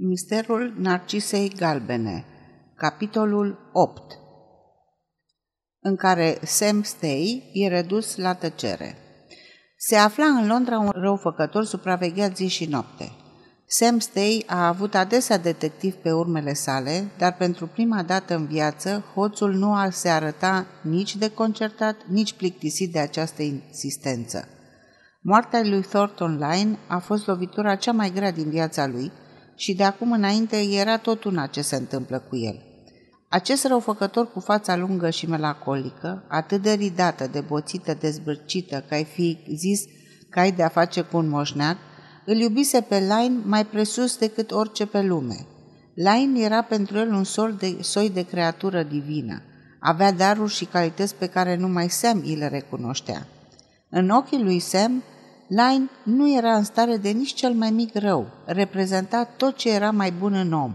Misterul Narcisei Galbene Capitolul 8 în care Sam Stay e redus la tăcere. Se afla în Londra un răufăcător supravegheat zi și noapte. Sam Stay a avut adesea detectiv pe urmele sale, dar pentru prima dată în viață, hoțul nu ar se arăta nici deconcertat, nici plictisit de această insistență. Moartea lui Thornton Lyne a fost lovitura cea mai grea din viața lui, și de acum înainte era tot una ce se întâmplă cu el. Acest răufăcător cu fața lungă și melancolică, atât de ridată, de boțită, dezbârcită, că ai fi zis că ai de-a face cu un moșneac, îl iubise pe Lain mai presus decât orice pe lume. Lain era pentru el un soi de, soi de creatură divină. Avea daruri și calități pe care numai Sam îi le recunoștea. În ochii lui Sam, Line nu era în stare de nici cel mai mic rău, reprezenta tot ce era mai bun în om.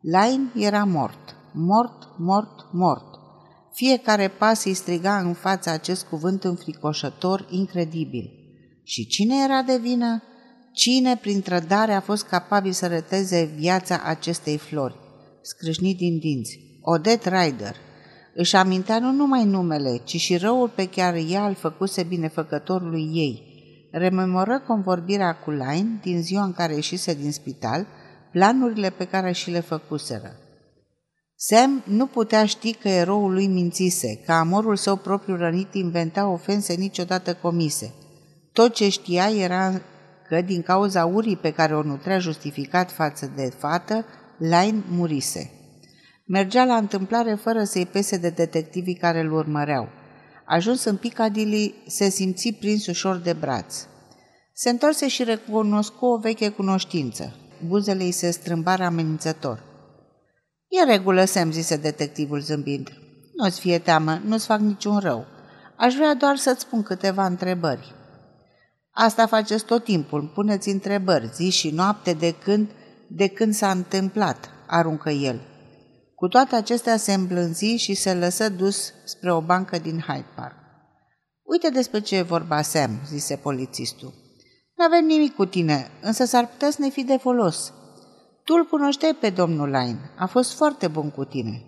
Line era mort, mort, mort, mort. Fiecare pas îi striga în fața acest cuvânt înfricoșător, incredibil. Și cine era de vină? Cine, prin trădare, a fost capabil să răteze viața acestei flori? Scrâșnit din dinți. Odette Ryder. Își amintea nu numai numele, ci și răul pe care ea îl făcuse binefăcătorului ei – rememoră convorbirea cu Lain din ziua în care ieșise din spital, planurile pe care și le făcuseră. Sam nu putea ști că eroul lui mințise, că amorul său propriu rănit inventa ofense niciodată comise. Tot ce știa era că, din cauza urii pe care o nutrea justificat față de fată, Lain murise. Mergea la întâmplare fără să-i pese de detectivii care îl urmăreau – Ajuns în Piccadilly, se simți prins ușor de braț. Se întoarse și recunoscu o veche cunoștință. Buzele îi se strâmbară amenințător. E regulă, Sam, zise detectivul zâmbind. Nu-ți fie teamă, nu-ți fac niciun rău. Aș vrea doar să-ți spun câteva întrebări. Asta faceți tot timpul, puneți întrebări, zi și noapte de când, de când s-a întâmplat, aruncă el. Cu toate acestea se îmblânzi și se lăsă dus spre o bancă din Hyde Park. Uite despre ce e vorba, Sam, zise polițistul. Nu avem nimic cu tine, însă s-ar putea să ne fi de folos. Tu îl cunoșteai pe domnul Line, a fost foarte bun cu tine.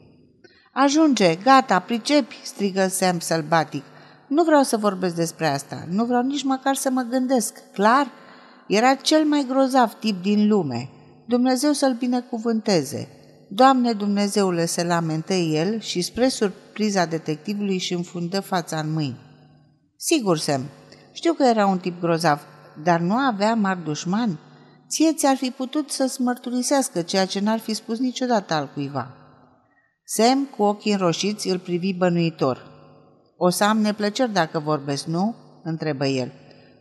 Ajunge, gata, pricepi, strigă Sam sălbatic. Nu vreau să vorbesc despre asta, nu vreau nici măcar să mă gândesc, clar? Era cel mai grozav tip din lume. Dumnezeu să-l binecuvânteze. Doamne Dumnezeule, se lamentă el și spre surpriza detectivului și înfundă fața în mâini. Sigur, Sam, știu că era un tip grozav, dar nu avea mari dușmani. Ție ți-ar fi putut să-ți mărturisească ceea ce n-ar fi spus niciodată al cuiva. Sam, cu ochii înroșiți, îl privi bănuitor. O să am neplăceri dacă vorbesc, nu?" întrebă el.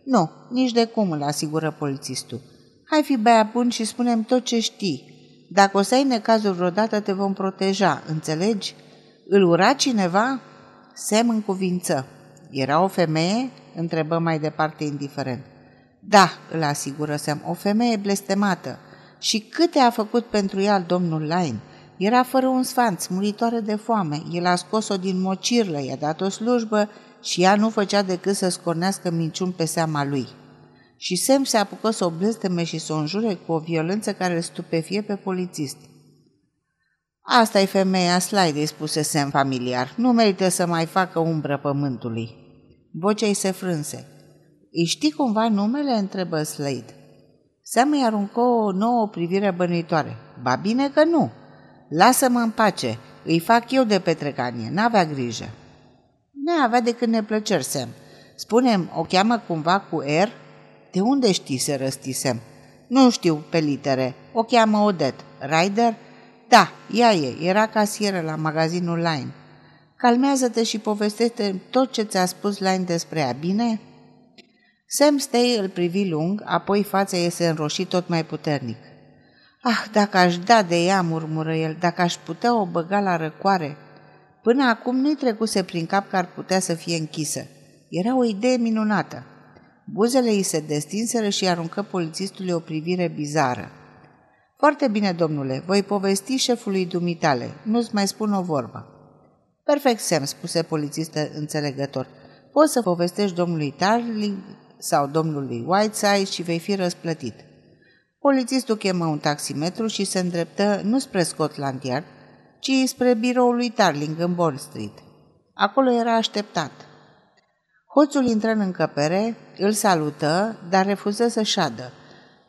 Nu, nici de cum, îl asigură polițistul. Hai fi băia bun și spunem tot ce știi, dacă o să ai necazuri vreodată, te vom proteja, înțelegi? Îl ura cineva? Sem în cuvință. Era o femeie? Întrebă mai departe indiferent. Da, îl asigură Sam, o femeie blestemată. Și câte a făcut pentru ea domnul Line? Era fără un sfanț, muritoare de foame. El a scos-o din mocirlă, i-a dat o slujbă și ea nu făcea decât să scornească minciuni pe seama lui și Sam se apucă să o blesteme și să o înjure cu o violență care îl stupefie pe polițist. Asta e femeia Slide, spuse Sam familiar. Nu merită să mai facă umbră pământului. Vocea îi se frânse. Îi știi cumva numele? întrebă Slade. Sam îi aruncă o nouă privire bănuitoare. Ba bine că nu. Lasă-mă în pace. Îi fac eu de petrecanie. N-avea grijă. Nu avea decât neplăceri, Sam. Spunem, o cheamă cumva cu R? De unde știi, se răstisem? Nu știu pe litere. O cheamă Odet. Ryder? Da, ea e. Era casieră la magazinul Line. Calmează-te și povestește tot ce ți-a spus Line despre ea, bine? Sam Stay îl privi lung, apoi fața ei se înroși tot mai puternic. Ah, dacă aș da de ea, murmură el, dacă aș putea o băga la răcoare. Până acum nu-i trecuse prin cap că ar putea să fie închisă. Era o idee minunată. Buzele îi se destinseră și aruncă polițistului o privire bizară. Foarte bine, domnule, voi povesti șefului dumitale, nu-ți mai spun o vorbă. Perfect, Sam, spuse polițistă înțelegător. Poți să povestești domnului Tarling sau domnului Whiteside și vei fi răsplătit. Polițistul chemă un taximetru și se îndreptă nu spre Scotland Yard, ci spre biroul lui Tarling în Bond Street. Acolo era așteptat. Hoțul intră în încăpere, îl salută, dar refuză să șadă.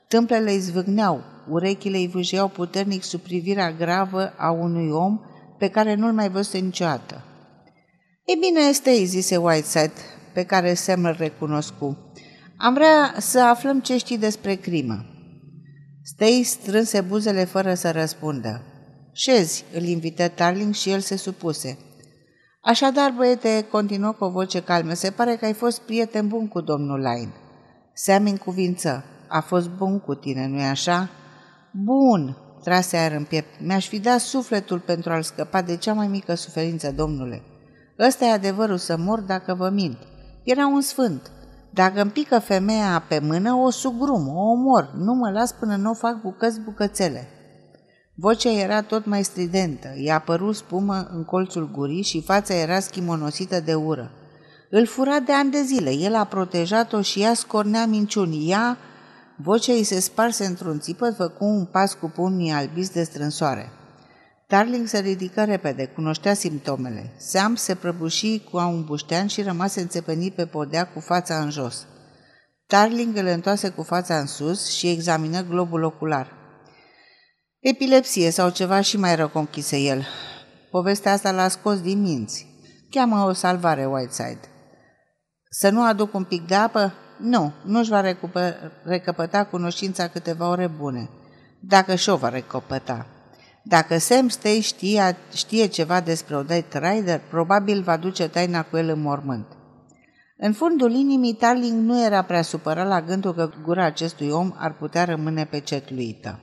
Tâmplele îi zvâgneau, urechile îi vâjeau puternic sub privirea gravă a unui om pe care nu-l mai văzuse niciodată. E bine, este, zise Whiteside, pe care Sam îl recunoscu. Am vrea să aflăm ce știi despre crimă. Stei strânse buzele fără să răspundă. Șezi, îl invită Tarling și el se supuse. Așadar, băiete, continuă cu o voce calmă, se pare că ai fost prieten bun cu domnul Lain. Sam încuvință. A fost bun cu tine, nu-i așa? Bun, trase aer în piept. Mi-aș fi dat sufletul pentru a-l scăpa de cea mai mică suferință, domnule. Ăsta e adevărul să mor dacă vă mint. Era un sfânt. Dacă îmi pică femeia pe mână, o sugrum, o omor. Nu mă las până nu o fac bucăți bucățele. Vocea era tot mai stridentă, i-a apărut spumă în colțul gurii și fața era schimonosită de ură. Îl fura de ani de zile, el a protejat-o și ea scornea minciuni. Ea, vocea îi se sparse într-un țipăt, făcu un pas cu pumnii albiți de strânsoare. Darling se ridică repede, cunoștea simptomele. Sam se prăbuși cu un buștean și rămase înțepenit pe podea cu fața în jos. Darling îl întoase cu fața în sus și examină globul ocular. Epilepsie sau ceva și mai rău conchise el. Povestea asta l-a scos din minți. Cheamă o salvare Whiteside. Să nu aduc un pic de apă? Nu, nu-și va recăpăta cunoștința câteva ore bune. Dacă și-o va recăpăta. Dacă Sam Stay știe, știe ceva despre Odette Rider, probabil va duce taina cu el în mormânt. În fundul inimii, Tarling nu era prea supărat la gândul că gura acestui om ar putea rămâne pecetluită.